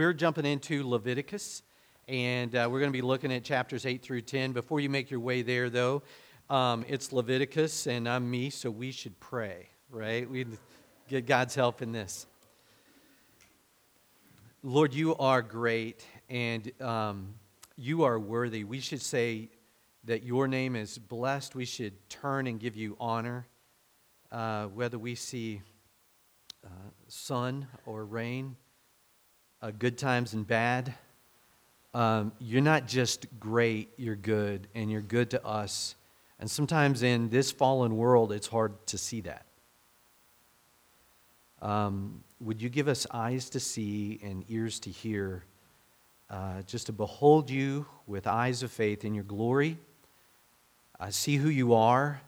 we're jumping into Leviticus, and uh, we're going to be looking at chapters 8 through 10. Before you make your way there, though, um, it's Leviticus, and I'm me, so we should pray, right? We get God's help in this. Lord, you are great, and um, you are worthy. We should say that your name is blessed. We should turn and give you honor, uh, whether we see uh, sun or rain uh, good times and bad. Um, you're not just great, you're good, and you're good to us. And sometimes in this fallen world, it's hard to see that. Um, would you give us eyes to see and ears to hear, uh, just to behold you with eyes of faith in your glory, uh, see who you are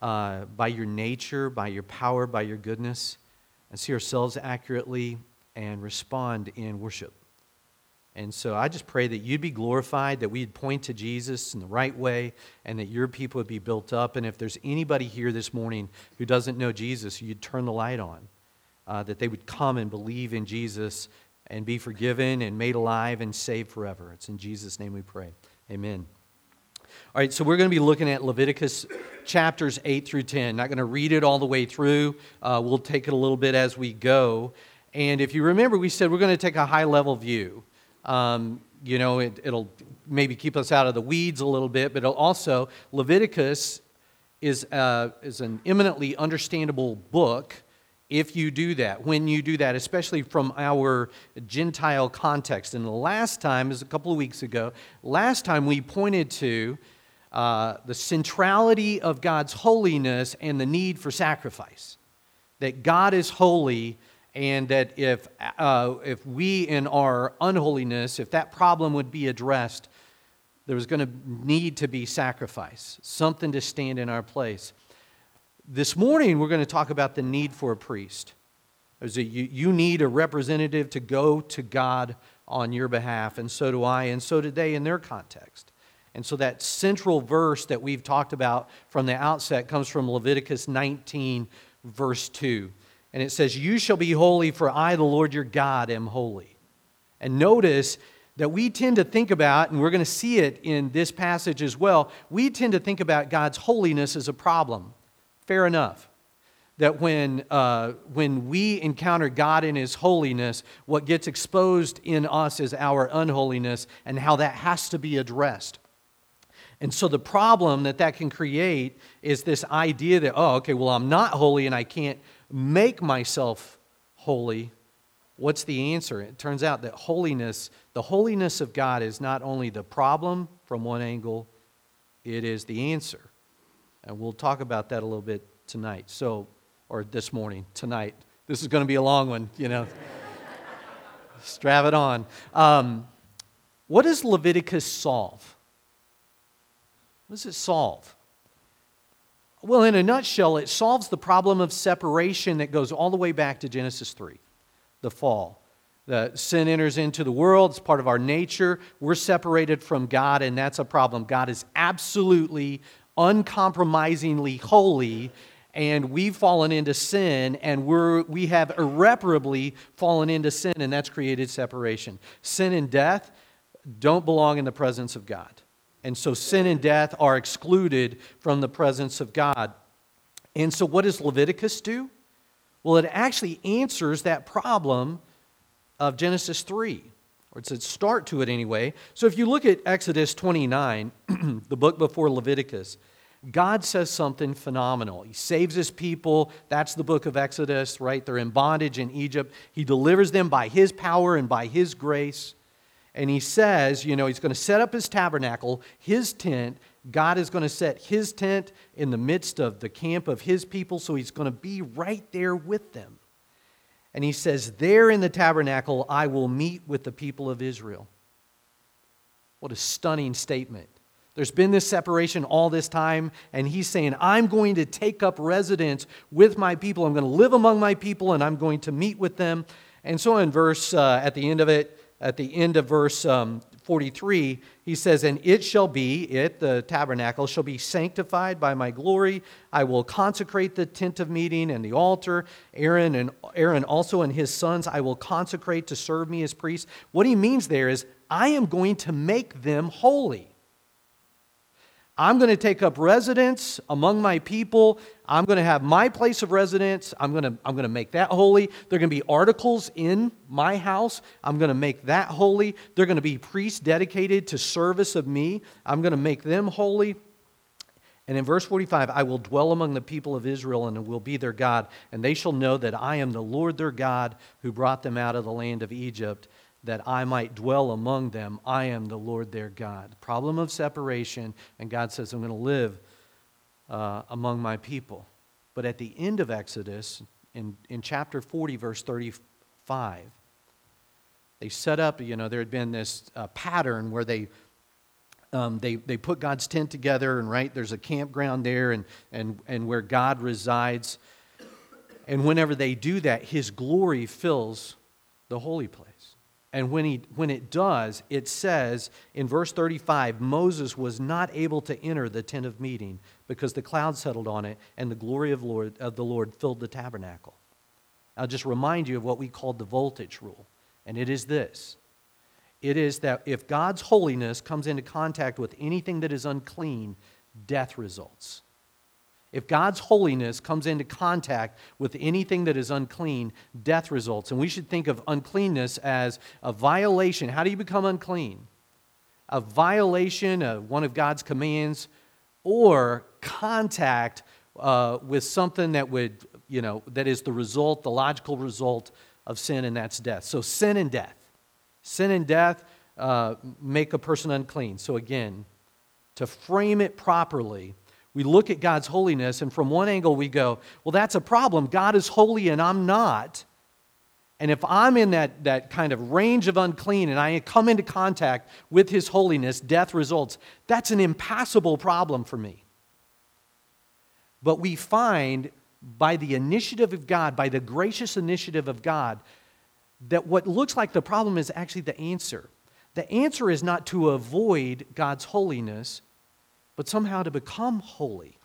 uh, by your nature, by your power, by your goodness, and see ourselves accurately and respond in worship. And so I just pray that you'd be glorified, that we'd point to Jesus in the right way, and that your people would be built up. And if there's anybody here this morning who doesn't know Jesus, you'd turn the light on, uh, that they would come and believe in Jesus and be forgiven and made alive and saved forever. It's in Jesus' name we pray. Amen. All right, so we're going to be looking at Leviticus chapters 8 through 10. Not going to read it all the way through. Uh, we'll take it a little bit as we go. And if you remember, we said we're going to take a high level view. Um, you know, it, will maybe keep us out of the weeds a little bit, but it'll also, Leviticus is, uh, is an eminently understandable book if you do that, when you do that, especially from our Gentile context. And the last time, is a couple of weeks ago, last time we pointed to uh, the centrality of God's holiness and the need for sacrifice. That God is holy and that if, uh, if we in our unholiness, if that problem would be addressed, there was going to need to be sacrifice, something to stand in our place. This morning, we're going to talk about the need for a priest. You, you need a representative to go to God on your behalf, and so do I, and so did they in their context. And so that central verse that we've talked about from the outset comes from Leviticus 19, verse 2 and it says, You shall be holy, for I, the Lord your God, am holy. And notice that we tend to think about, and we're going to see it in this passage as well, we tend to think about God's holiness as a problem. Fair enough. That when, uh, when we encounter God in His holiness, what gets exposed in us is our unholiness and how that has to be addressed. And so the problem that that can create is this idea that, oh, okay, well, I'm not holy and I can't make myself holy, what's the answer? It turns out that holiness, the holiness of God, is not only the problem from one angle, it is the answer. And we'll talk about that a little bit tonight. So, or this morning, tonight. This is going to be a long one, you know. Strap it on. Um, what does Leviticus solve? What does it solve? Well, in a nutshell, it solves the problem of separation that goes all the way back to Genesis 3, the fall. The sin enters into the world, it's part of our nature. We're separated from God, and that's a problem. God is absolutely, uncompromisingly holy, and we've fallen into sin, and we're, we have irreparably fallen into sin, and that's created separation. Sin and death don't belong in the presence of God. And so sin and death are excluded from the presence of God. And so, what does Leviticus do? Well, it actually answers that problem of Genesis 3, or it's a start to it anyway. So, if you look at Exodus 29, the book before Leviticus, God says something phenomenal. He saves his people. That's the book of Exodus, right? They're in bondage in Egypt. He delivers them by his power and by his grace. And he says, you know, he's going to set up his tabernacle, his tent. God is going to set his tent in the midst of the camp of his people, so he's going to be right there with them. And he says, There in the tabernacle, I will meet with the people of Israel. What a stunning statement. There's been this separation all this time, and he's saying, I'm going to take up residence with my people. I'm going to live among my people, and I'm going to meet with them. And so, in verse, uh, at the end of it, at the end of verse um, 43, he says, And it shall be, it, the tabernacle, shall be sanctified by my glory. I will consecrate the tent of meeting and the altar. Aaron and Aaron also and his sons I will consecrate to serve me as priests. What he means there is, I am going to make them holy. I'm going to take up residence among my people. I'm going to have my place of residence. I'm going to, I'm going to make that holy. There are going to be articles in my house. I'm going to make that holy. There are going to be priests dedicated to service of me. I'm going to make them holy. And in verse 45, I will dwell among the people of Israel and will be their God, and they shall know that I am the Lord their God who brought them out of the land of Egypt that I might dwell among them. I am the Lord their God. Problem of separation, and God says, I'm going to live uh, among my people. But at the end of Exodus, in, in chapter 40, verse 35, they set up, you know, there had been this uh, pattern where they um, they, they put God's tent together, and right, there's a campground there, and, and, and where God resides. And whenever they do that, His glory fills the holy place. And when, he, when it does, it says in verse 35 Moses was not able to enter the tent of meeting because the cloud settled on it and the glory of, Lord, of the Lord filled the tabernacle. I'll just remind you of what we called the voltage rule, and it is this it is that if God's holiness comes into contact with anything that is unclean, death results. If God's holiness comes into contact with anything that is unclean, death results. And we should think of uncleanness as a violation. How do you become unclean? A violation of one of God's commands or contact uh, with something that would, you know, that is the result, the logical result of sin, and that's death. So sin and death. Sin and death uh, make a person unclean. So again, to frame it properly, we look at God's holiness, and from one angle we go, well, that's a problem. God is holy and I'm not. And if I'm in that, that kind of range of unclean and I come into contact with His holiness, death results. That's an impassable problem for me. But we find by the initiative of God, by the gracious initiative of God, that what looks like the problem is actually the answer. The answer is not to avoid God's holiness, but somehow to become holy.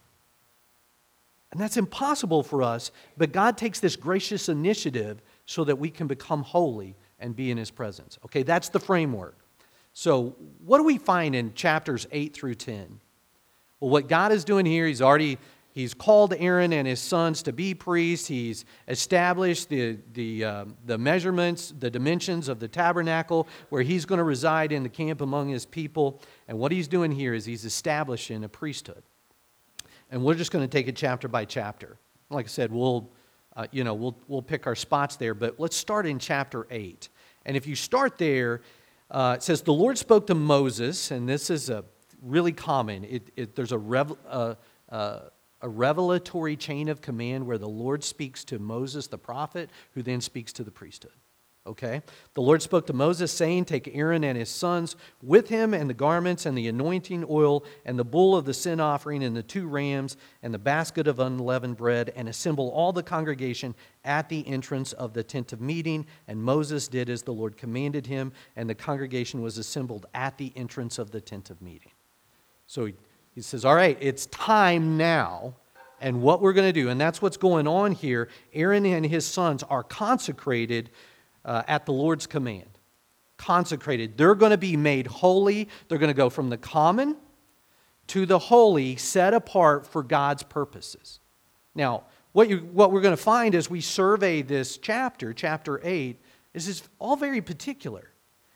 And that's impossible for us, but God takes this gracious initiative so that we can become holy and be in His presence. Okay, that's the framework. So, what do we find in chapters 8 through 10? Well, what God is doing here, He's already He's called Aaron and his sons to be priests. He's established the, the, uh, the measurements, the dimensions of the tabernacle where he's going to reside in the camp among his people. And what he's doing here is he's establishing a priesthood. And we're just going to take it chapter by chapter. Like I said, we'll, uh, you know, we'll, we'll pick our spots there, but let's start in chapter 8. And if you start there, uh, it says, The Lord spoke to Moses, and this is a really common. It, it, there's a, rev, uh, uh a revelatory chain of command where the Lord speaks to Moses the prophet, who then speaks to the priesthood. Okay? The Lord spoke to Moses, saying, Take Aaron and his sons with him, and the garments, and the anointing oil, and the bull of the sin offering, and the two rams, and the basket of unleavened bread, and assemble all the congregation at the entrance of the tent of meeting. And Moses did as the Lord commanded him, and the congregation was assembled at the entrance of the tent of meeting. So he he says, All right, it's time now. And what we're going to do, and that's what's going on here. Aaron and his sons are consecrated uh, at the Lord's command. Consecrated. They're going to be made holy. They're going to go from the common to the holy, set apart for God's purposes. Now, what, you, what we're going to find as we survey this chapter, chapter 8, is it's all very particular.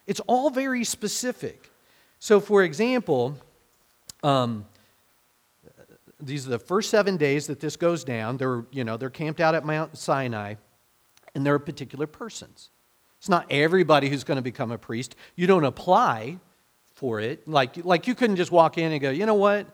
It's all very specific. So, for example, um, these are the first seven days that this goes down. They're, you know, they're camped out at Mount Sinai, and there are particular persons. It's not everybody who's going to become a priest. You don't apply for it. Like, like you couldn't just walk in and go, you know what?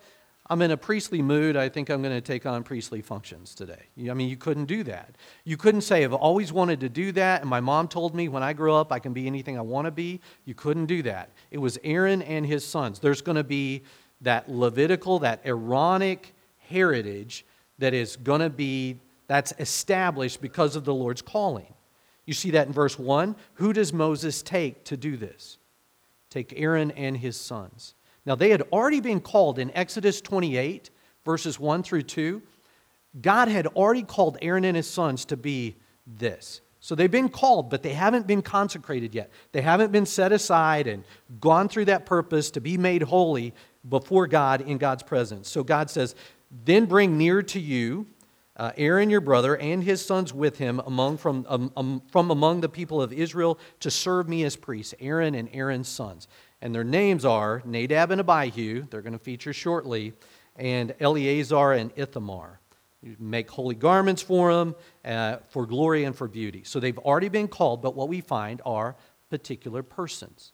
I'm in a priestly mood. I think I'm going to take on priestly functions today. I mean, you couldn't do that. You couldn't say, I've always wanted to do that, and my mom told me when I grow up I can be anything I want to be. You couldn't do that. It was Aaron and his sons. There's going to be that Levitical, that Aaronic heritage that is going to be that's established because of the Lord's calling. You see that in verse 1. Who does Moses take to do this? Take Aaron and his sons. Now, they had already been called in Exodus 28, verses 1 through 2. God had already called Aaron and his sons to be this. So they've been called, but they haven't been consecrated yet. They haven't been set aside and gone through that purpose to be made holy before God in God's presence. So God says, Then bring near to you uh, Aaron your brother and his sons with him among, from, um, um, from among the people of Israel to serve me as priests, Aaron and Aaron's sons. And their names are Nadab and Abihu, they're going to feature shortly, and Eleazar and Ithamar. You make holy garments for them uh, for glory and for beauty. So they've already been called, but what we find are particular persons,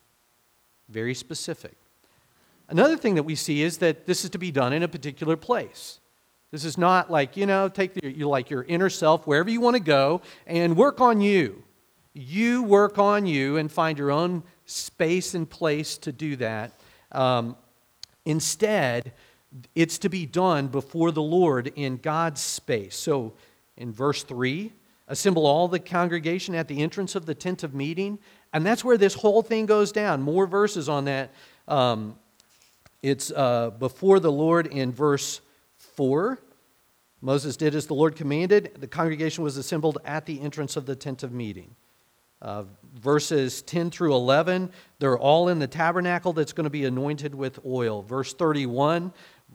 very specific. Another thing that we see is that this is to be done in a particular place. This is not like, you know, take you like your inner self wherever you want to go and work on you. You work on you and find your own space and place to do that. Um, instead, it's to be done before the Lord in God's space. So in verse 3, assemble all the congregation at the entrance of the tent of meeting. And that's where this whole thing goes down. More verses on that. Um, it's uh, before the Lord in verse 4. Moses did as the Lord commanded. The congregation was assembled at the entrance of the tent of meeting. Uh, verses 10 through 11, they're all in the tabernacle that's going to be anointed with oil. Verse 31,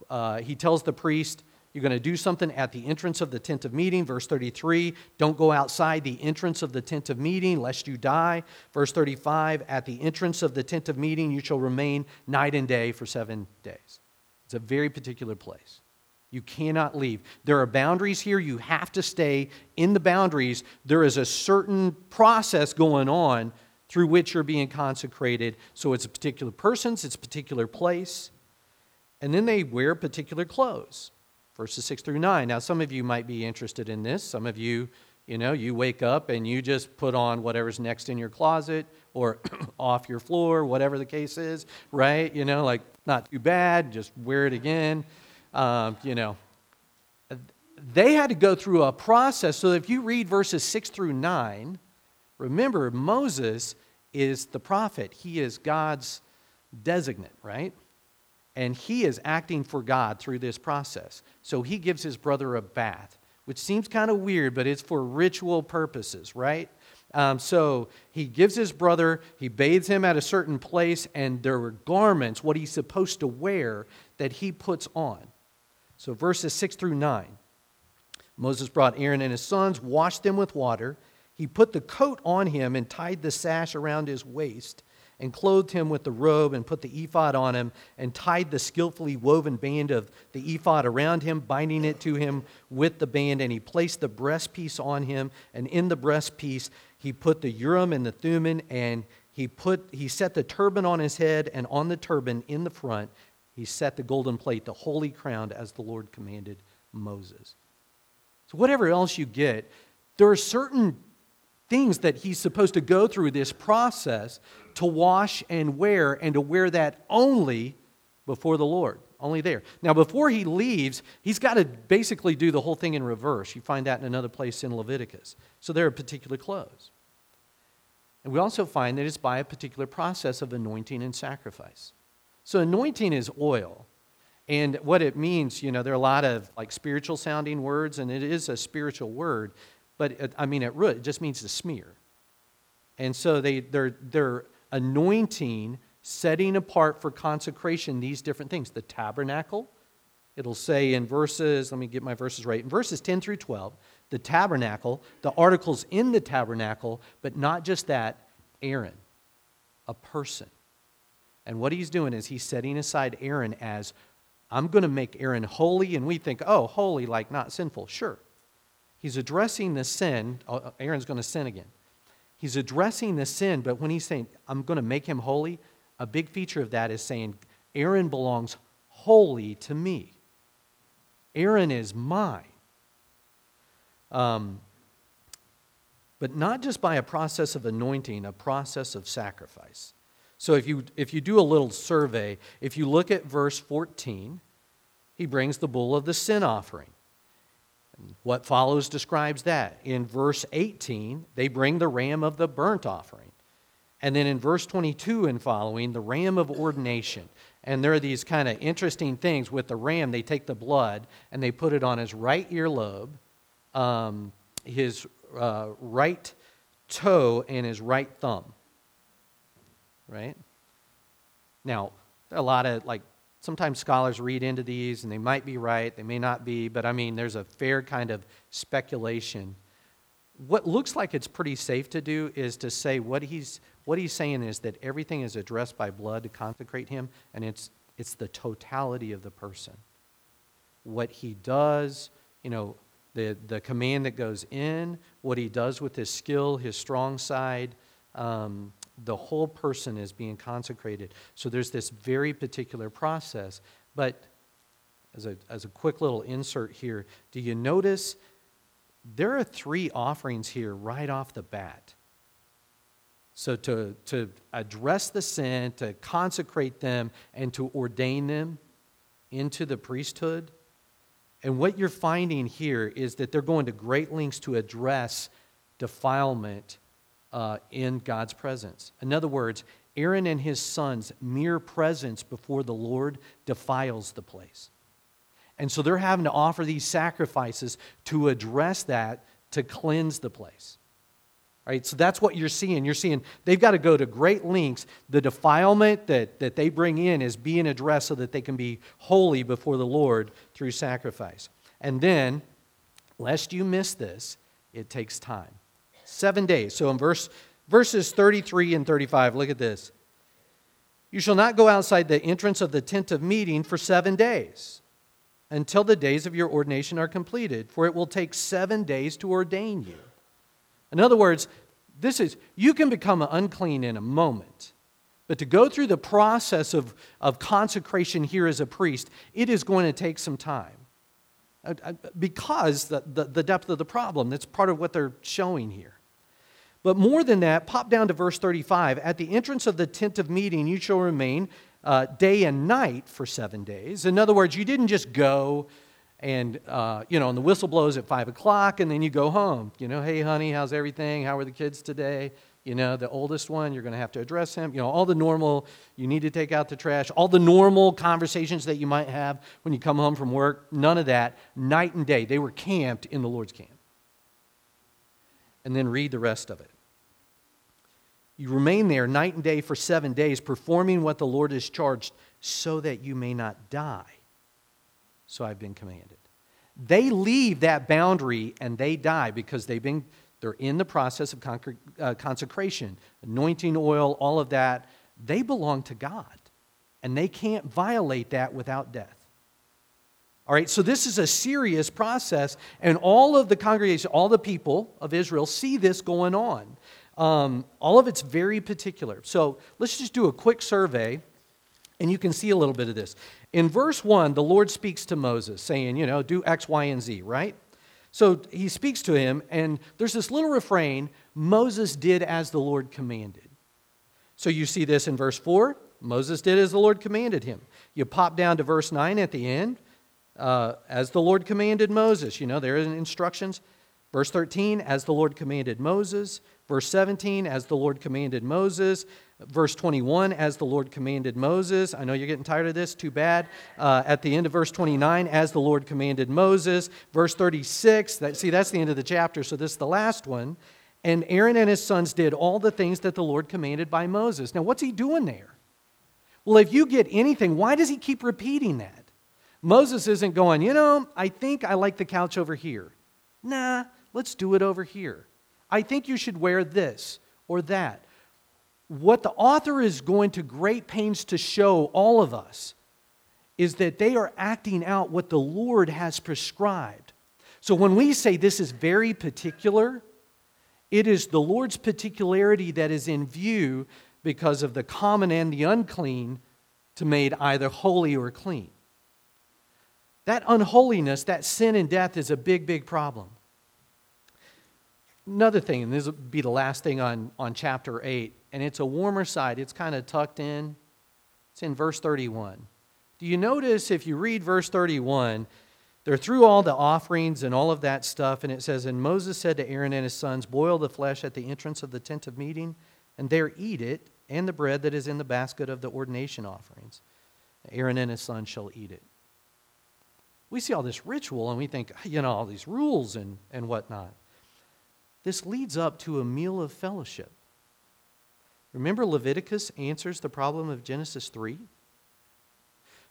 uh, he tells the priest, You're going to do something at the entrance of the tent of meeting. Verse 33, don't go outside the entrance of the tent of meeting, lest you die. Verse 35, at the entrance of the tent of meeting, you shall remain night and day for seven days. It's a very particular place. You cannot leave. There are boundaries here. You have to stay in the boundaries. There is a certain process going on through which you're being consecrated. So it's a particular person's, it's a particular place. And then they wear particular clothes. Verses 6 through 9. Now, some of you might be interested in this. Some of you, you know, you wake up and you just put on whatever's next in your closet or off your floor, whatever the case is, right? You know, like, not too bad, just wear it again um, you know, they had to go through a process. So if you read verses 6 through 9, remember, Moses is the prophet, he is God's designate, right? And he is acting for God through this process. So he gives his brother a bath, which seems kind of weird, but it's for ritual purposes, right? Um, so he gives his brother, he bathes him at a certain place, and there were garments, what he's supposed to wear, that he puts on. So, verses 6 through 9. Moses brought Aaron and his sons, washed them with water. He put the coat on him and tied the sash around his waist, and clothed him with the robe, and put the ephod on him, and tied the skillfully woven band of the ephod around him, binding it to him with the band. And he placed the breastpiece on him, and in the breastpiece he put the Urim and the Thummim, and he put he set the turban on his head, and on the turban in the front he set the golden plate, the holy crown, as the Lord commanded Moses. So, whatever else you get, there are certain things that he's supposed to go through this process to wash and wear, and to wear that only before the Lord, only there. Now, before he leaves, he's got to basically do the whole thing in reverse. You find that in another place in Leviticus. So, there are particular clothes. And we also find that it's by a particular process of anointing and sacrifice. So anointing is oil. And what it means, you know, there are a lot of like spiritual sounding words, and it is a spiritual word, but I mean, at root, it just means to smear. And so they, they're, they're anointing, setting apart for consecration these different things. The tabernacle, it'll say in verses, let me get my verses right, in verses 10 through 12, the tabernacle, the articles in the tabernacle, but not just that, Aaron, a person. And what he's doing is he's setting aside Aaron as, I'm going to make Aaron holy. And we think, oh, holy, like not sinful. Sure. He's addressing the sin. Uh, uh, Aaron's going to sin again. He's addressing the sin, but when he's saying, I'm going to make him holy, a big feature of that is saying, Aaron belongs wholly to me. Aaron is mine. Um, but not just by a process of anointing, a process of sacrifice. So if you, if you do a little survey, if you look at verse 14, he brings the bull of the sin offering. What follows describes that. In verse 18, they bring the ram of the burnt offering. And then in verse 22 and following, the ram of ordination. And there are these kind of interesting things with the ram. They take the blood and they put it on his right earlobe, um, his uh, right toe, and his right thumb. Right? Now, a lot of like sometimes scholars read into these and they might be right, they may not be, but I mean, there's a fair kind of speculation. What looks like it's pretty safe to do is to say what he's, what he's saying is that everything is addressed by blood to consecrate him, and it's, it's the totality of the person. What he does, you know, the, the command that goes in, what he does with his skill, his strong side, um, the whole person is being consecrated. So there's this very particular process. But as a, as a quick little insert here, do you notice there are three offerings here right off the bat? So to, to address the sin, to consecrate them, and to ordain them into the priesthood. And what you're finding here is that they're going to great lengths to address defilement uh, in God's presence. In other words, Aaron and his sons' mere presence before the Lord defiles the place. And so they're having to offer these sacrifices to address that, to cleanse the place. Right, so that's what you're seeing. You're seeing they've got to go to great lengths. The defilement that, that they bring in is being addressed so that they can be holy before the Lord through sacrifice. And then, lest you miss this, it takes time. Seven days. So in verse, verses 33 and 35, look at this. You shall not go outside the entrance of the tent of meeting for seven days until the days of your ordination are completed, for it will take seven days to ordain you. In other words, this is, you can become unclean in a moment. But to go through the process of, of consecration here as a priest, it is going to take some time. Uh, uh, because the, the, the depth of the problem, that's part of what they're showing here. But more than that, pop down to verse 35. At the entrance of the tent of meeting, you shall remain uh, day and night for seven days. In other words, you didn't just go and, uh, you know, and the whistle blows at 5 o'clock and then you go home. You know, hey, honey, how's everything? How are the kids today? You know, the oldest one, you're going to have to address him. You know, all the normal, you need to take out the trash, all the normal conversations that you might have when you come home from work. None of that. Night and day. They were camped in the Lord's camp and then read the rest of it. You remain there night and day for seven days, performing what the Lord has charged, so that you may not die. So I've been commanded. They leave that boundary and they die because they've been, they're in the process of uh, consecration, anointing oil, all of that. They belong to God, and they can't violate that without death. All right, so this is a serious process, and all of the congregation, all the people of Israel see this going on. Um, all of it's very particular. So let's just do a quick survey, and you can see a little bit of this. In verse 1, the Lord speaks to Moses, saying, you know, do X, Y, and Z, right? So he speaks to him, and there's this little refrain Moses did as the Lord commanded. So you see this in verse 4 Moses did as the Lord commanded him. You pop down to verse 9 at the end uh, as the Lord commanded Moses. You know, there are instructions. Verse 13, as the Lord commanded Moses. Verse 17, as the Lord commanded Moses. Verse 21, as the Lord commanded Moses. I know you're getting tired of this, too bad. Uh, at the end of verse 29, as the Lord commanded Moses. Verse 36, that, see, that's the end of the chapter, so this is the last one. And Aaron and his sons did all the things that the Lord commanded by Moses. Now, what's he doing there? Well, if you get anything, why does he keep repeating that? Moses isn't going, you know, I think I like the couch over here. Nah, let's do it over here. I think you should wear this or that. What the author is going to great pains to show all of us is that they are acting out what the Lord has prescribed. So when we say this is very particular, it is the Lord's particularity that is in view because of the common and the unclean to made either holy or clean. That unholiness, that sin and death is a big, big problem. Another thing, and this will be the last thing on, on chapter 8, and it's a warmer side. It's kind of tucked in. It's in verse 31. Do you notice if you read verse 31, they're through all the offerings and all of that stuff, and it says, And Moses said to Aaron and his sons, Boil the flesh at the entrance of the tent of meeting, and there eat it, and the bread that is in the basket of the ordination offerings. Aaron and his son shall eat it. We see all this ritual and we think, ah, you know, all these rules and, and whatnot. This leads up to a meal of fellowship. Remember, Leviticus answers the problem of Genesis 3?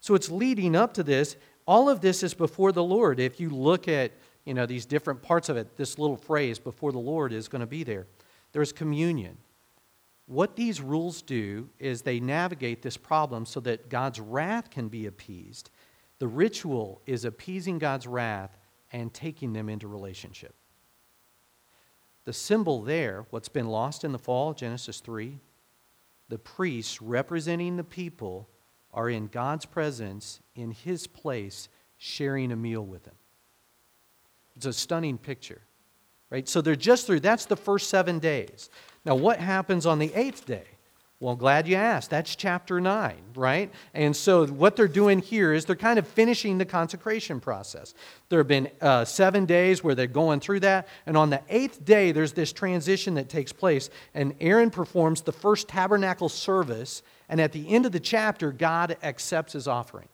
So it's leading up to this. All of this is before the Lord. If you look at you know these different parts of it, this little phrase before the Lord is going to be there. There's communion. What these rules do is they navigate this problem so that God's wrath can be appeased. The ritual is appeasing God's wrath and taking them into relationship. The symbol there, what's been lost in the fall, Genesis 3, the priests representing the people are in God's presence, in His place, sharing a meal with Him. It's a stunning picture, right? So they're just through, that's the first seven days. Now, what happens on the eighth day? Well, glad you asked. That's chapter 9, right? And so, what they're doing here is they're kind of finishing the consecration process. There have been uh, seven days where they're going through that. And on the eighth day, there's this transition that takes place. And Aaron performs the first tabernacle service. And at the end of the chapter, God accepts his offering.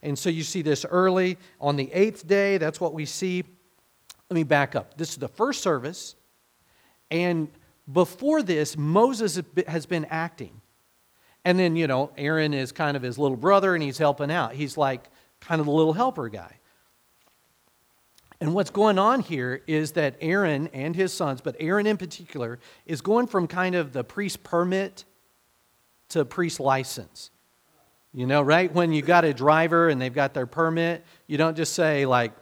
And so, you see this early. On the eighth day, that's what we see. Let me back up. This is the first service. And before this, Moses has been acting. And then, you know, Aaron is kind of his little brother and he's helping out. He's like kind of the little helper guy. And what's going on here is that Aaron and his sons, but Aaron in particular, is going from kind of the priest permit to priest license. You know, right? When you got a driver and they've got their permit, you don't just say, like,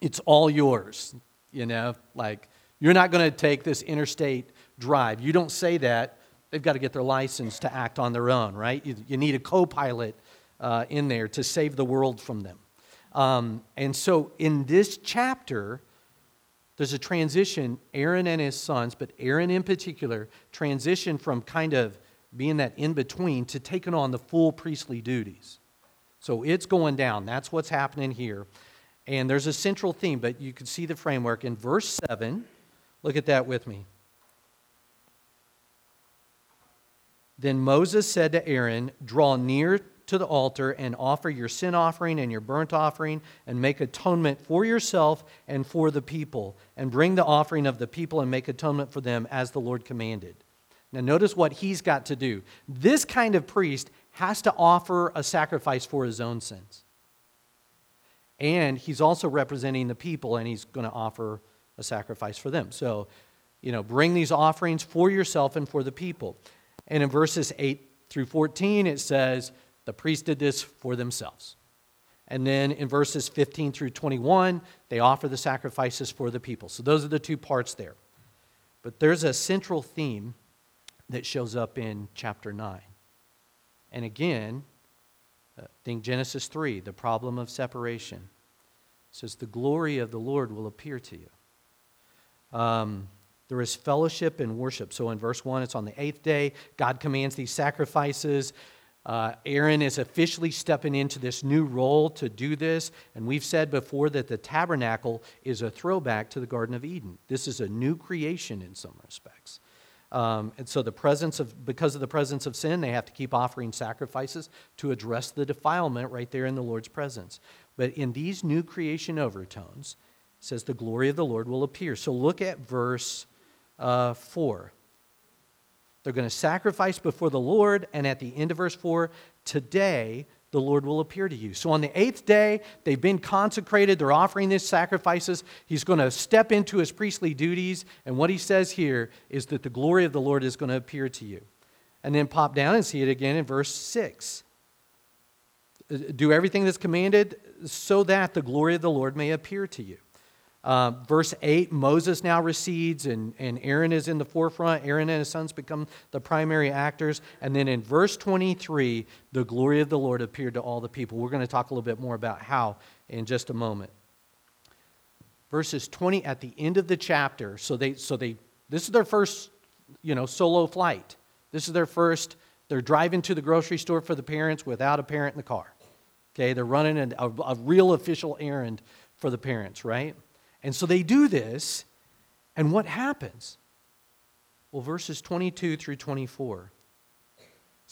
it's all yours. You know, like, you're not going to take this interstate drive. You don't say that. They've got to get their license to act on their own, right? You, you need a co pilot uh, in there to save the world from them. Um, and so in this chapter, there's a transition. Aaron and his sons, but Aaron in particular, transition from kind of being that in between to taking on the full priestly duties. So it's going down. That's what's happening here. And there's a central theme, but you can see the framework in verse 7. Look at that with me. Then Moses said to Aaron, Draw near to the altar and offer your sin offering and your burnt offering and make atonement for yourself and for the people, and bring the offering of the people and make atonement for them as the Lord commanded. Now, notice what he's got to do. This kind of priest has to offer a sacrifice for his own sins. And he's also representing the people, and he's going to offer a sacrifice for them. So, you know, bring these offerings for yourself and for the people. And in verses 8 through 14, it says, the priest did this for themselves. And then in verses 15 through 21, they offer the sacrifices for the people. So those are the two parts there. But there's a central theme that shows up in chapter 9. And again, uh, think Genesis 3, the problem of separation. It says, The glory of the Lord will appear to you. Um, there is fellowship and worship. So in verse 1, it's on the eighth day. God commands these sacrifices. Uh, Aaron is officially stepping into this new role to do this. And we've said before that the tabernacle is a throwback to the Garden of Eden. This is a new creation in some respects. Um, and so the presence of because of the presence of sin, they have to keep offering sacrifices to address the defilement right there in the Lord's presence. But in these new creation overtones, it says the glory of the Lord will appear. So look at verse uh, 4. They're going to sacrifice before the Lord, and at the end of verse 4, today the Lord will appear to you. So on the eighth day, they've been consecrated, they're offering these sacrifices. He's going to step into his priestly duties, and what he says here is that the glory of the Lord is going to appear to you. And then pop down and see it again in verse 6. Do everything that's commanded so that the glory of the Lord may appear to you. Uh, verse 8 Moses now recedes, and, and Aaron is in the forefront. Aaron and his sons become the primary actors. And then in verse 23, the glory of the Lord appeared to all the people. We're going to talk a little bit more about how in just a moment. Verses 20 at the end of the chapter, so they, so they, this is their first, you know, solo flight. This is their first, they're driving to the grocery store for the parents without a parent in the car. Okay, they're running a, a, a real official errand for the parents, right? And so they do this, and what happens? Well, verses 22 through 24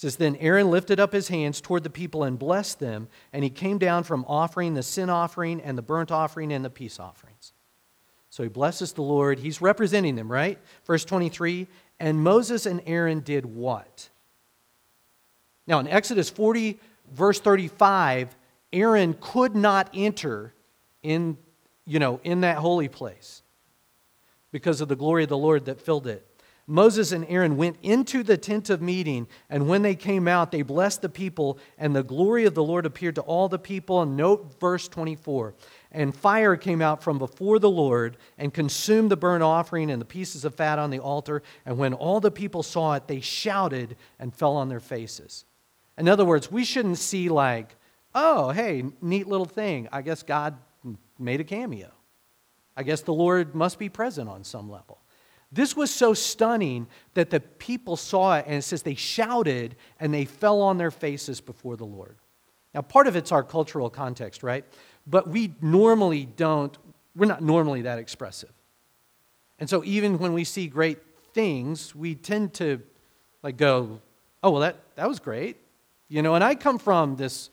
says then Aaron lifted up his hands toward the people and blessed them, and he came down from offering the sin offering and the burnt offering and the peace offerings. So he blesses the Lord. He's representing them, right? Verse 23 And Moses and Aaron did what? Now, in Exodus 40, verse 35, Aaron could not enter in, you know, in that holy place because of the glory of the Lord that filled it. Moses and Aaron went into the tent of meeting, and when they came out, they blessed the people, and the glory of the Lord appeared to all the people. And note verse 24. And fire came out from before the Lord and consumed the burnt offering and the pieces of fat on the altar. And when all the people saw it, they shouted and fell on their faces. In other words, we shouldn't see, like, oh, hey, neat little thing. I guess God made a cameo. I guess the Lord must be present on some level. This was so stunning that the people saw it, and it says they shouted and they fell on their faces before the Lord. Now, part of it's our cultural context, right? But we normally don't, we're not normally that expressive. And so even when we see great things, we tend to like go, oh, well, that, that was great. You know, and I come from this,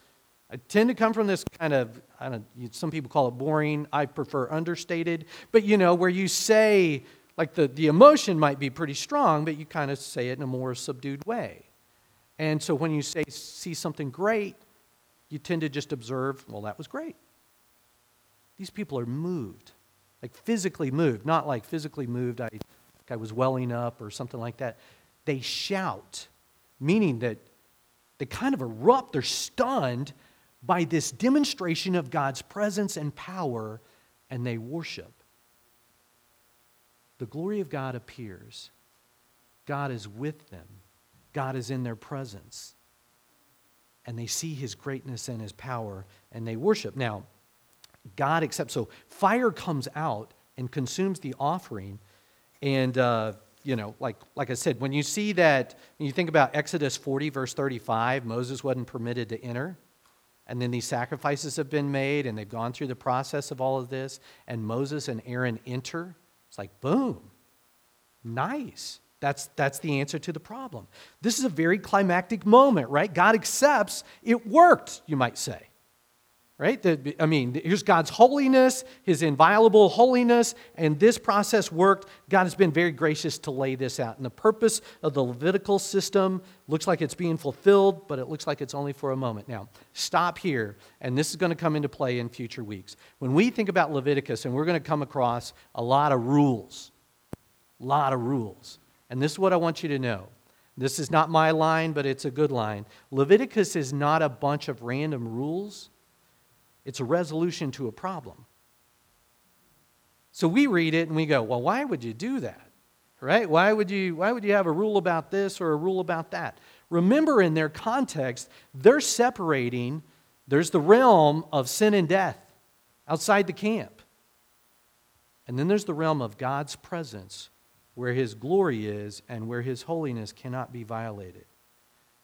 I tend to come from this kind of, I don't some people call it boring. I prefer understated. But, you know, where you say, like the, the emotion might be pretty strong, but you kind of say it in a more subdued way. And so when you say, see something great, you tend to just observe, well, that was great. These people are moved, like physically moved, not like physically moved, I, like I was welling up or something like that. They shout, meaning that they kind of erupt, they're stunned by this demonstration of God's presence and power, and they worship. The glory of God appears. God is with them, God is in their presence. And they see his greatness and his power, and they worship. Now, God accepts. So fire comes out and consumes the offering. And, uh, you know, like, like I said, when you see that, when you think about Exodus 40, verse 35, Moses wasn't permitted to enter. And then these sacrifices have been made, and they've gone through the process of all of this. And Moses and Aaron enter. It's like, boom, nice. That's, that's the answer to the problem. This is a very climactic moment, right? God accepts it worked, you might say right? I mean, here's God's holiness, his inviolable holiness, and this process worked. God has been very gracious to lay this out. And the purpose of the Levitical system looks like it's being fulfilled, but it looks like it's only for a moment. Now, stop here, and this is going to come into play in future weeks. When we think about Leviticus, and we're going to come across a lot of rules, a lot of rules. And this is what I want you to know. This is not my line, but it's a good line. Leviticus is not a bunch of random rules it's a resolution to a problem. So we read it and we go, well, why would you do that? Right? Why would you, why would you have a rule about this or a rule about that? Remember, in their context, they're separating, there's the realm of sin and death outside the camp. And then there's the realm of God's presence where his glory is and where his holiness cannot be violated.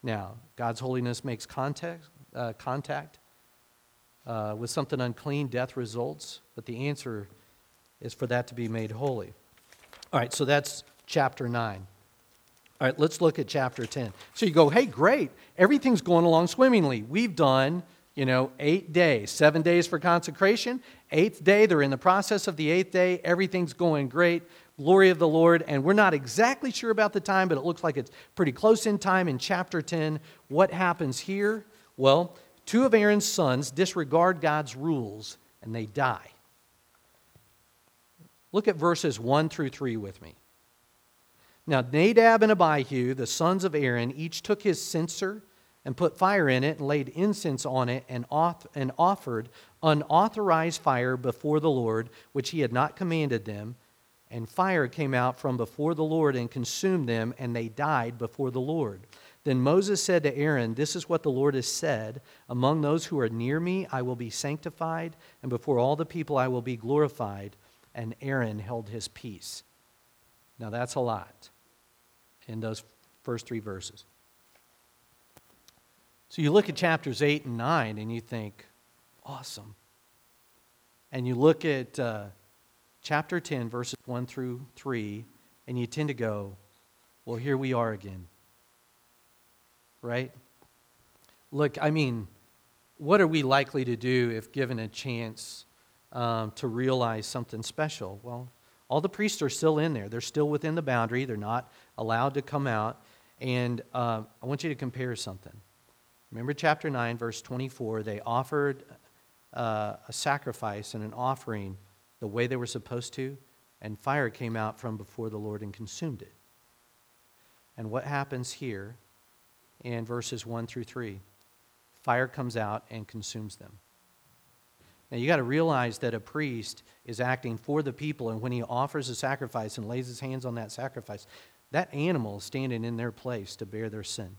Now, God's holiness makes contact, uh, contact uh, with something unclean, death results, but the answer is for that to be made holy. All right, so that's chapter 9. All right, let's look at chapter 10. So you go, hey, great, everything's going along swimmingly. We've done, you know, eight days, seven days for consecration. Eighth day, they're in the process of the eighth day. Everything's going great. Glory of the Lord. And we're not exactly sure about the time, but it looks like it's pretty close in time in chapter 10. What happens here? Well, Two of Aaron's sons disregard God's rules and they die. Look at verses 1 through 3 with me. Now, Nadab and Abihu, the sons of Aaron, each took his censer and put fire in it and laid incense on it and, and offered unauthorized fire before the Lord, which he had not commanded them. And fire came out from before the Lord and consumed them, and they died before the Lord. Then Moses said to Aaron, This is what the Lord has said Among those who are near me, I will be sanctified, and before all the people, I will be glorified. And Aaron held his peace. Now, that's a lot in those first three verses. So you look at chapters 8 and 9 and you think, awesome. And you look at uh, chapter 10, verses 1 through 3, and you tend to go, Well, here we are again. Right? Look, I mean, what are we likely to do if given a chance um, to realize something special? Well, all the priests are still in there. They're still within the boundary. They're not allowed to come out. And uh, I want you to compare something. Remember chapter 9, verse 24. They offered uh, a sacrifice and an offering the way they were supposed to, and fire came out from before the Lord and consumed it. And what happens here in verses 1 through 3? Fire comes out and consumes them. Now you got to realize that a priest is acting for the people, and when he offers a sacrifice and lays his hands on that sacrifice, that animal is standing in their place to bear their sin,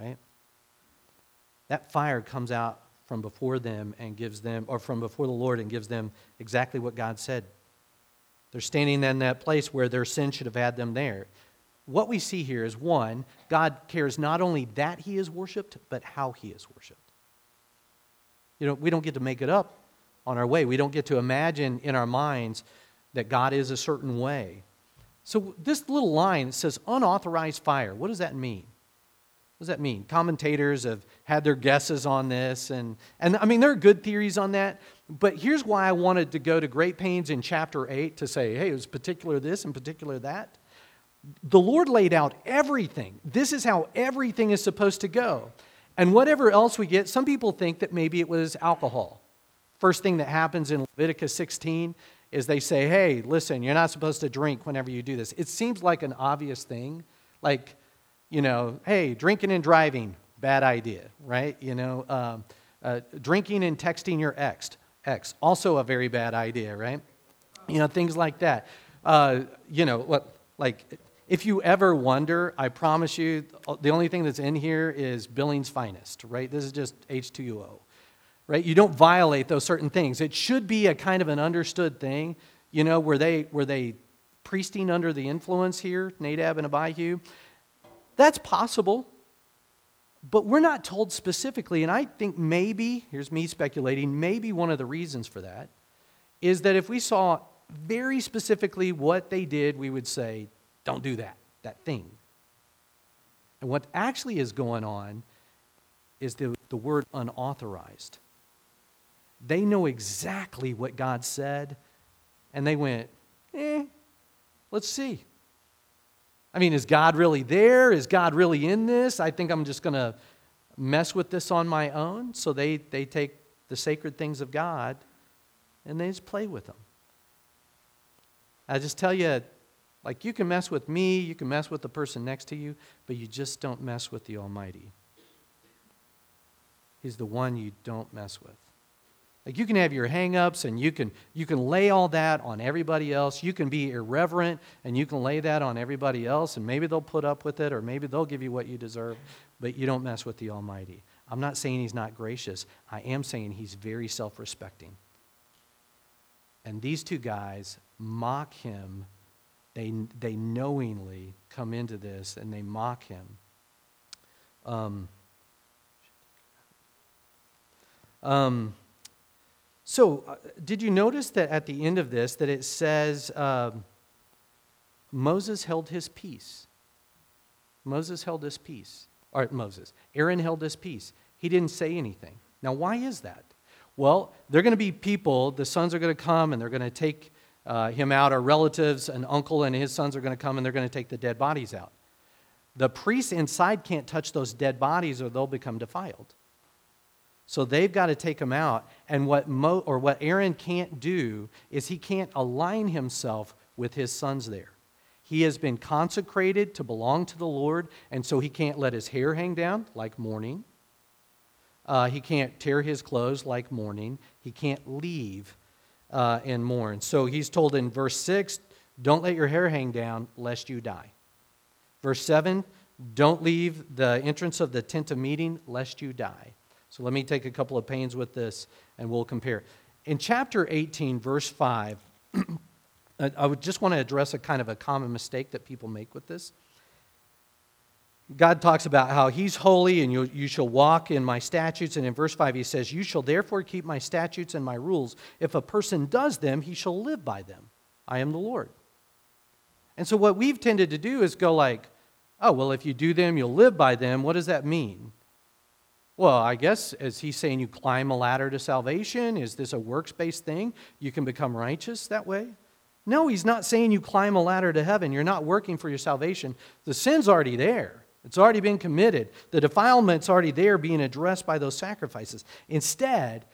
right? That fire comes out from before them and gives them, or from before the Lord and gives them exactly what God said. They're standing in that place where their sin should have had them there. What we see here is one, God cares not only that he is worshiped, but how he is worshiped. You know, we don't get to make it up on our way. We don't get to imagine in our minds that God is a certain way. So, this little line says unauthorized fire. What does that mean? What does that mean? Commentators have had their guesses on this, and, and I mean, there are good theories on that, but here's why I wanted to go to great pains in chapter 8 to say, hey, it was particular this and particular that. The Lord laid out everything. This is how everything is supposed to go. And whatever else we get, some people think that maybe it was alcohol. First thing that happens in Leviticus 16 is they say, hey, listen, you're not supposed to drink whenever you do this. It seems like an obvious thing. Like, you know, hey, drinking and driving, bad idea, right? You know, um, uh, drinking and texting your ex, ex, also a very bad idea, right? You know, things like that. Uh, you know, what, like, if you ever wonder, I promise you, the only thing that's in here is Billings Finest, right? This is just H2O right? You don't violate those certain things. It should be a kind of an understood thing. You know, were they, were they priesting under the influence here, Nadab and Abihu? That's possible. But we're not told specifically, and I think maybe, here's me speculating, maybe one of the reasons for that is that if we saw very specifically what they did, we would say, don't do that, that thing. And what actually is going on is the, the word unauthorized. They know exactly what God said, and they went, eh, let's see. I mean, is God really there? Is God really in this? I think I'm just going to mess with this on my own. So they, they take the sacred things of God and they just play with them. I just tell you, like, you can mess with me, you can mess with the person next to you, but you just don't mess with the Almighty. He's the one you don't mess with. Like you can have your hangups and you can you can lay all that on everybody else. You can be irreverent and you can lay that on everybody else and maybe they'll put up with it or maybe they'll give you what you deserve, but you don't mess with the Almighty. I'm not saying he's not gracious. I am saying he's very self-respecting. And these two guys mock him. They, they knowingly come into this and they mock him. Um, um, so, uh, did you notice that at the end of this that it says um, Moses held his peace? Moses held his peace. Or Moses. Aaron held his peace. He didn't say anything. Now, why is that? Well, they're going to be people, the sons are going to come and they're going to take uh, him out. Our relatives, an uncle and his sons are going to come and they're going to take the dead bodies out. The priests inside can't touch those dead bodies or they'll become defiled. So they've got to take them out. And what Mo, or what Aaron can't do is he can't align himself with his sons there. He has been consecrated to belong to the Lord, and so he can't let his hair hang down like mourning. Uh, he can't tear his clothes like mourning. He can't leave uh, and mourn. So he's told in verse 6 don't let your hair hang down lest you die. Verse 7 don't leave the entrance of the tent of meeting lest you die. So let me take a couple of pains with this and we'll compare. In chapter 18, verse 5, I would just want to address a kind of a common mistake that people make with this. God talks about how He's holy and you, you shall walk in my statutes. And in verse 5, He says, You shall therefore keep my statutes and my rules. If a person does them, he shall live by them. I am the Lord. And so what we've tended to do is go like, Oh, well, if you do them, you'll live by them. What does that mean? Well, I guess, is he saying you climb a ladder to salvation? Is this a works based thing? You can become righteous that way? No, he's not saying you climb a ladder to heaven. You're not working for your salvation. The sin's already there, it's already been committed. The defilement's already there being addressed by those sacrifices. Instead,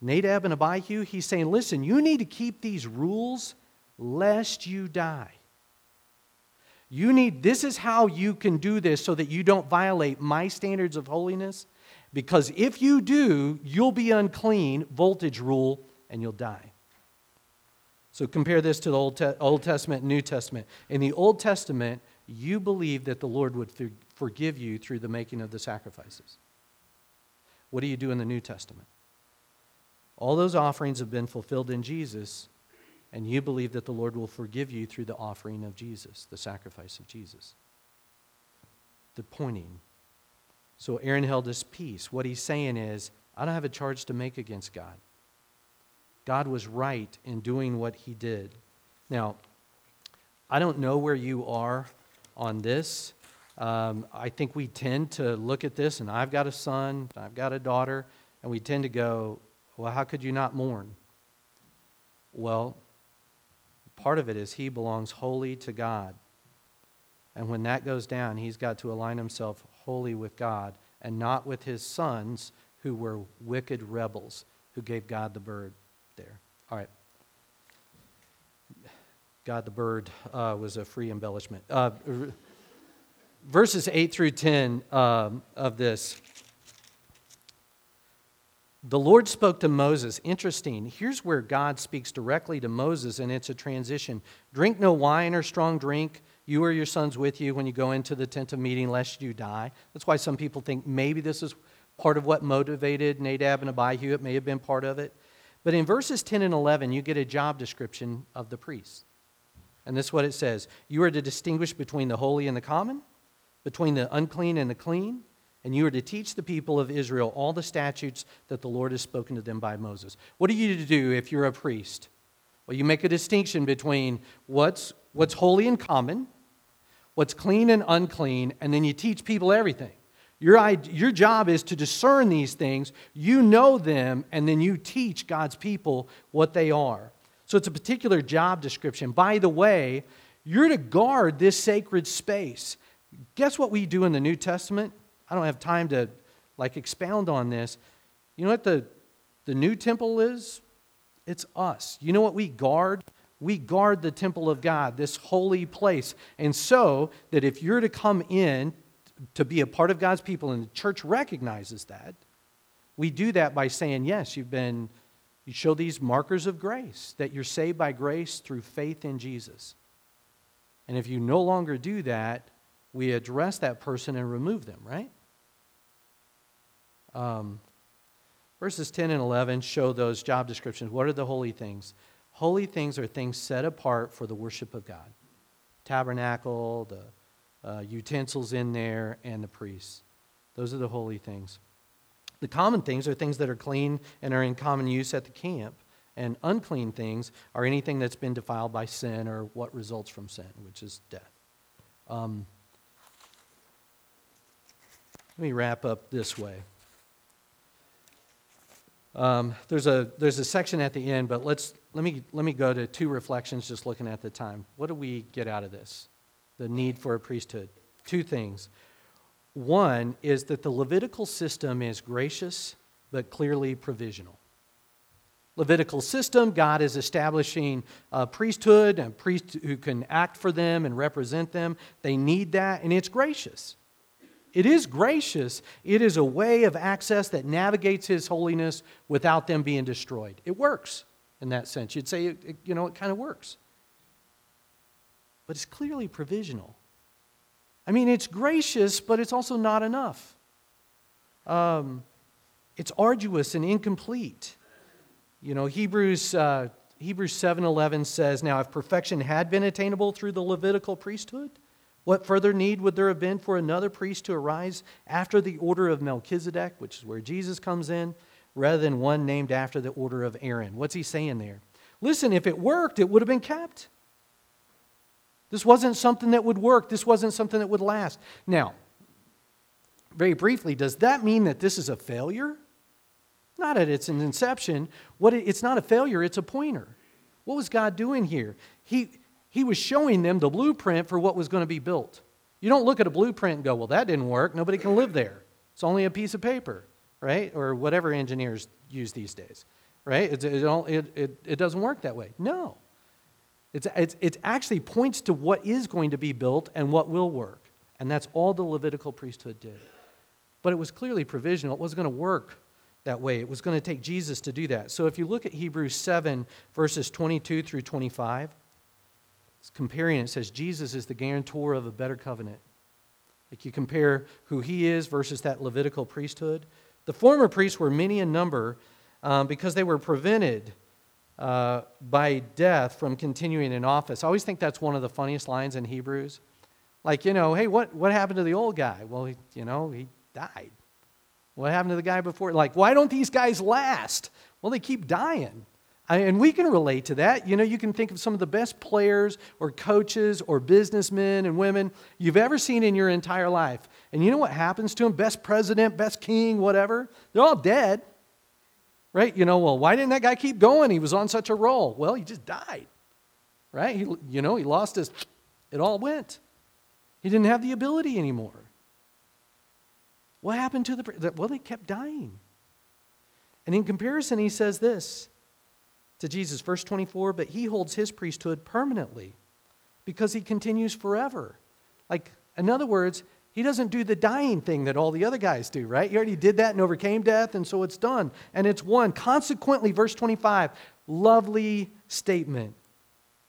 Nadab and Abihu, he's saying, listen, you need to keep these rules lest you die. You need, this is how you can do this so that you don't violate my standards of holiness. Because if you do, you'll be unclean, voltage rule, and you'll die. So compare this to the Old, Te- Old Testament New Testament. In the Old Testament, you believe that the Lord would forgive you through the making of the sacrifices. What do you do in the New Testament? All those offerings have been fulfilled in Jesus, and you believe that the Lord will forgive you through the offering of Jesus, the sacrifice of Jesus. The pointing. So Aaron held his peace. What he's saying is, I don't have a charge to make against God. God was right in doing what he did. Now, I don't know where you are on this. Um, I think we tend to look at this, and I've got a son, I've got a daughter, and we tend to go, well, how could you not mourn? Well, part of it is he belongs wholly to God. And when that goes down, he's got to align himself wholly with God and not with his sons who were wicked rebels who gave God the bird there. All right. God the bird uh, was a free embellishment. Uh, verses 8 through 10 um, of this. The Lord spoke to Moses. Interesting. Here's where God speaks directly to Moses, and it's a transition. Drink no wine or strong drink, you or your sons with you, when you go into the tent of meeting, lest you die. That's why some people think maybe this is part of what motivated Nadab and Abihu. It may have been part of it. But in verses 10 and 11, you get a job description of the priest. And this is what it says You are to distinguish between the holy and the common, between the unclean and the clean and you are to teach the people of Israel all the statutes that the Lord has spoken to them by Moses. What are you to do if you're a priest? Well, you make a distinction between what's, what's holy and common, what's clean and unclean, and then you teach people everything. Your, your job is to discern these things, you know them, and then you teach God's people what they are. So it's a particular job description. By the way, you're to guard this sacred space. Guess what we do in the New Testament? I don't have time to like expound on this. You know what the, the new temple is? It's us. You know what we guard? We guard the temple of God, this holy place. And so that if you're to come in to be a part of God's people and the church recognizes that, we do that by saying, yes, you've been, you show these markers of grace, that you're saved by grace through faith in Jesus. And if you no longer do that, we address that person and remove them, right? Um, verses 10 and 11 show those job descriptions. What are the holy things? Holy things are things set apart for the worship of God tabernacle, the uh, utensils in there, and the priests. Those are the holy things. The common things are things that are clean and are in common use at the camp. And unclean things are anything that's been defiled by sin or what results from sin, which is death. Um, let me wrap up this way. Um, there's, a, there's a section at the end, but let's, let, me, let me go to two reflections just looking at the time. What do we get out of this? The need for a priesthood. Two things. One is that the Levitical system is gracious but clearly provisional. Levitical system, God is establishing a priesthood, a priest who can act for them and represent them. They need that, and it's gracious. It is gracious. It is a way of access that navigates His holiness without them being destroyed. It works in that sense. You'd say, you know, it kind of works. But it's clearly provisional. I mean, it's gracious, but it's also not enough. Um, it's arduous and incomplete. You know, Hebrews, uh, Hebrews 7.11 says, Now if perfection had been attainable through the Levitical priesthood, what further need would there have been for another priest to arise after the order of Melchizedek, which is where Jesus comes in, rather than one named after the order of Aaron? What's he saying there? Listen, if it worked, it would have been kept. This wasn't something that would work. This wasn't something that would last. Now, very briefly, does that mean that this is a failure? Not at its inception. What it, it's not a failure, it's a pointer. What was God doing here? He, he was showing them the blueprint for what was going to be built. You don't look at a blueprint and go, well, that didn't work. Nobody can live there. It's only a piece of paper, right? Or whatever engineers use these days, right? It, it, it, it doesn't work that way. No. It's, it's, it actually points to what is going to be built and what will work. And that's all the Levitical priesthood did. But it was clearly provisional. It wasn't going to work that way. It was going to take Jesus to do that. So if you look at Hebrews 7, verses 22 through 25, it's comparing, it says Jesus is the guarantor of a better covenant. Like you compare who he is versus that Levitical priesthood. The former priests were many in number um, because they were prevented uh, by death from continuing in office. I always think that's one of the funniest lines in Hebrews. Like, you know, hey, what, what happened to the old guy? Well, he, you know, he died. What happened to the guy before? Like, why don't these guys last? Well, they keep dying. I, and we can relate to that. You know, you can think of some of the best players or coaches or businessmen and women you've ever seen in your entire life. And you know what happens to them? Best president, best king, whatever. They're all dead. Right? You know, well, why didn't that guy keep going? He was on such a roll. Well, he just died. Right? He, you know, he lost his, it all went. He didn't have the ability anymore. What happened to the, well, they kept dying. And in comparison, he says this to Jesus, verse 24, but he holds his priesthood permanently because he continues forever. Like, in other words, he doesn't do the dying thing that all the other guys do, right? He already did that and overcame death, and so it's done. And it's won. Consequently, verse 25, lovely statement.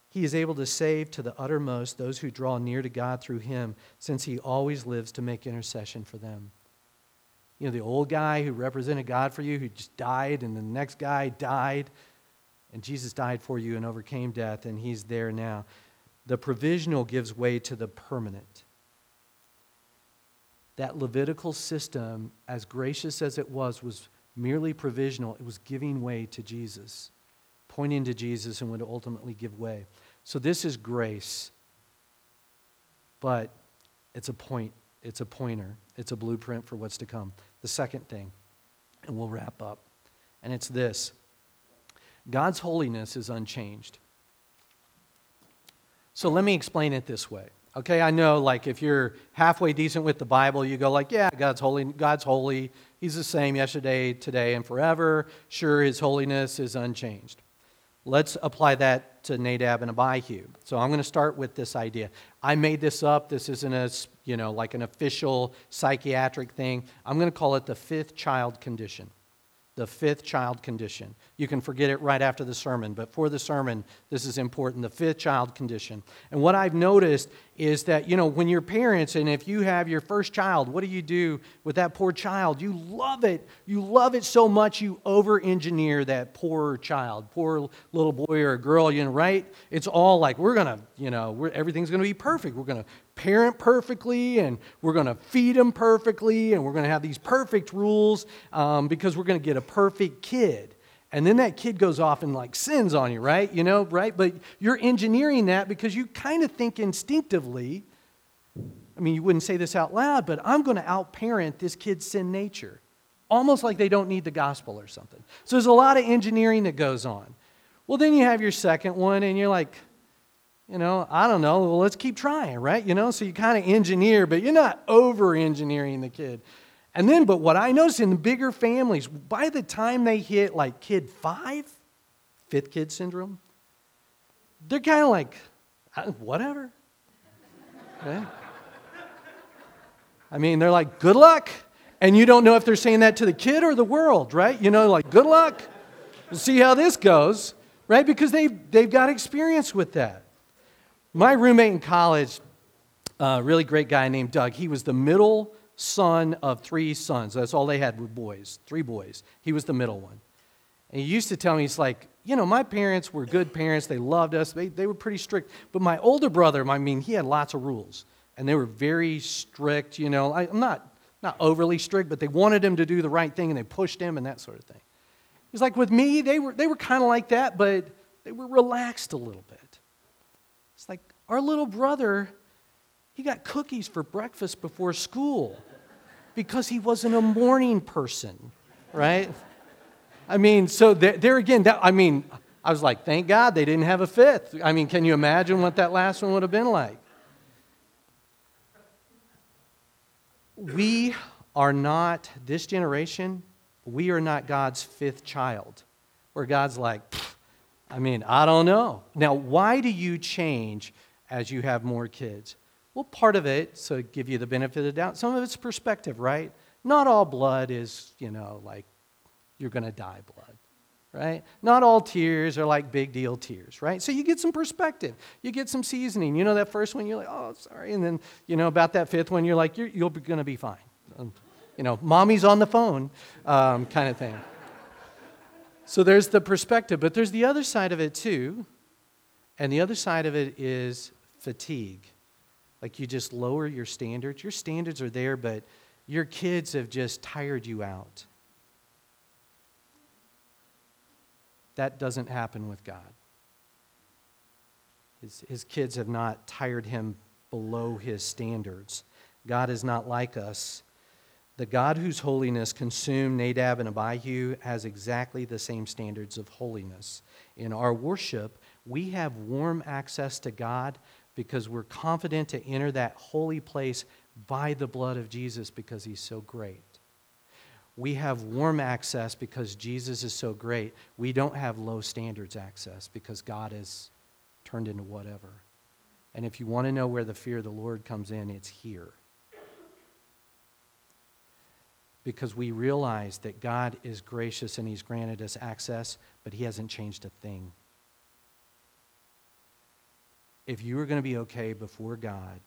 He is able to save to the uttermost those who draw near to God through him, since he always lives to make intercession for them. You know, the old guy who represented God for you, who just died, and the next guy died and Jesus died for you and overcame death, and he's there now. The provisional gives way to the permanent. That Levitical system, as gracious as it was, was merely provisional. It was giving way to Jesus, pointing to Jesus and would ultimately give way. So this is grace, but it's a point, it's a pointer, it's a blueprint for what's to come. The second thing, and we'll wrap up, and it's this God's holiness is unchanged. So let me explain it this way. Okay, I know like if you're halfway decent with the Bible, you go like, yeah, God's holy, God's holy. He's the same yesterday, today, and forever. Sure, his holiness is unchanged. Let's apply that to Nadab and Abihu. So I'm going to start with this idea. I made this up. This isn't a, you know, like an official psychiatric thing. I'm going to call it the fifth child condition the fifth child condition. You can forget it right after the sermon, but for the sermon, this is important the fifth child condition. And what I've noticed is that, you know, when you're parents and if you have your first child, what do you do with that poor child? You love it. You love it so much you over engineer that poor child, poor little boy or girl, you know, right? It's all like, we're going to, you know, everything's going to be perfect. We're going to parent perfectly and we're going to feed them perfectly and we're going to have these perfect rules um, because we're going to get a perfect kid and then that kid goes off and like sins on you right you know right but you're engineering that because you kind of think instinctively i mean you wouldn't say this out loud but i'm going to outparent this kid's sin nature almost like they don't need the gospel or something so there's a lot of engineering that goes on well then you have your second one and you're like you know, I don't know. Well, let's keep trying, right? You know, so you kind of engineer, but you're not over engineering the kid. And then, but what I notice in the bigger families, by the time they hit like kid five, fifth kid syndrome, they're kind of like, uh, whatever. Okay? I mean, they're like, good luck. And you don't know if they're saying that to the kid or the world, right? You know, like, good luck. We'll see how this goes, right? Because they've, they've got experience with that. My roommate in college, a really great guy named Doug, he was the middle son of three sons. That's all they had were boys, three boys. He was the middle one. And he used to tell me, he's like, you know, my parents were good parents. They loved us. They, they were pretty strict. But my older brother, I mean, he had lots of rules. And they were very strict, you know. I, I'm not, not overly strict, but they wanted him to do the right thing and they pushed him and that sort of thing. He's like, with me, they were, they were kind of like that, but they were relaxed a little bit. It's like, Our little brother, he got cookies for breakfast before school because he wasn't a morning person, right? I mean, so there, there again, that, I mean, I was like, thank God they didn't have a fifth. I mean, can you imagine what that last one would have been like? We are not, this generation, we are not God's fifth child, where God's like, I mean, I don't know. Now, why do you change as you have more kids? Well, part of it, so give you the benefit of the doubt, some of it's perspective, right? Not all blood is, you know, like you're going to die blood, right? Not all tears are like big deal tears, right? So you get some perspective. You get some seasoning. You know, that first one, you're like, oh, sorry. And then, you know, about that fifth one, you're like, you're, you're going to be fine. Um, you know, mommy's on the phone um, kind of thing. So there's the perspective, but there's the other side of it too. And the other side of it is fatigue. Like you just lower your standards. Your standards are there, but your kids have just tired you out. That doesn't happen with God. His, his kids have not tired him below his standards. God is not like us. The God whose holiness consumed Nadab and Abihu has exactly the same standards of holiness. In our worship, we have warm access to God because we're confident to enter that holy place by the blood of Jesus because he's so great. We have warm access because Jesus is so great. We don't have low standards access because God is turned into whatever. And if you want to know where the fear of the Lord comes in, it's here. Because we realize that God is gracious and He's granted us access, but He hasn't changed a thing if you were going to be okay before God,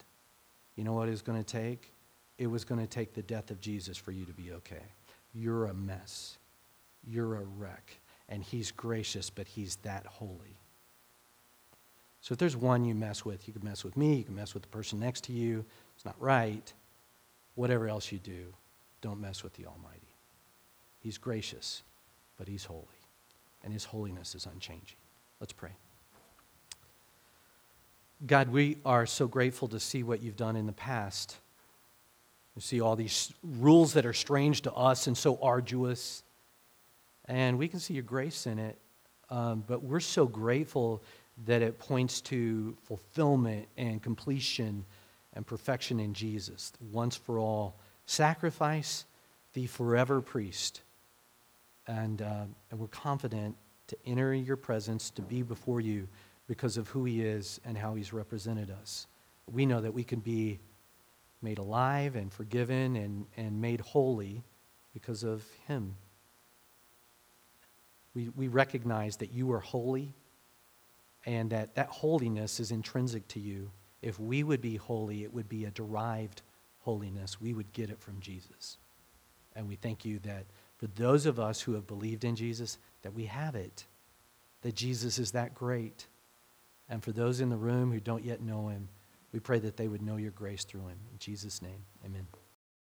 you know what it was going to take? It was going to take the death of Jesus for you to be okay. You're a mess. You're a wreck. And He's gracious, but He's that holy. So if there's one you mess with, you can mess with me, you can mess with the person next to you. It's not right. Whatever else you do, don't mess with the Almighty. He's gracious, but He's holy. And His holiness is unchanging. Let's pray. God, we are so grateful to see what you've done in the past. You see all these rules that are strange to us and so arduous. And we can see your grace in it. Um, but we're so grateful that it points to fulfillment and completion and perfection in Jesus, once for all sacrifice, the forever priest. And, uh, and we're confident to enter your presence, to be before you because of who he is and how he's represented us. We know that we can be made alive and forgiven and, and made holy because of him. We, we recognize that you are holy and that that holiness is intrinsic to you. If we would be holy, it would be a derived holiness. We would get it from Jesus. And we thank you that for those of us who have believed in Jesus, that we have it, that Jesus is that great and for those in the room who don't yet know him, we pray that they would know your grace through him. In Jesus' name, amen.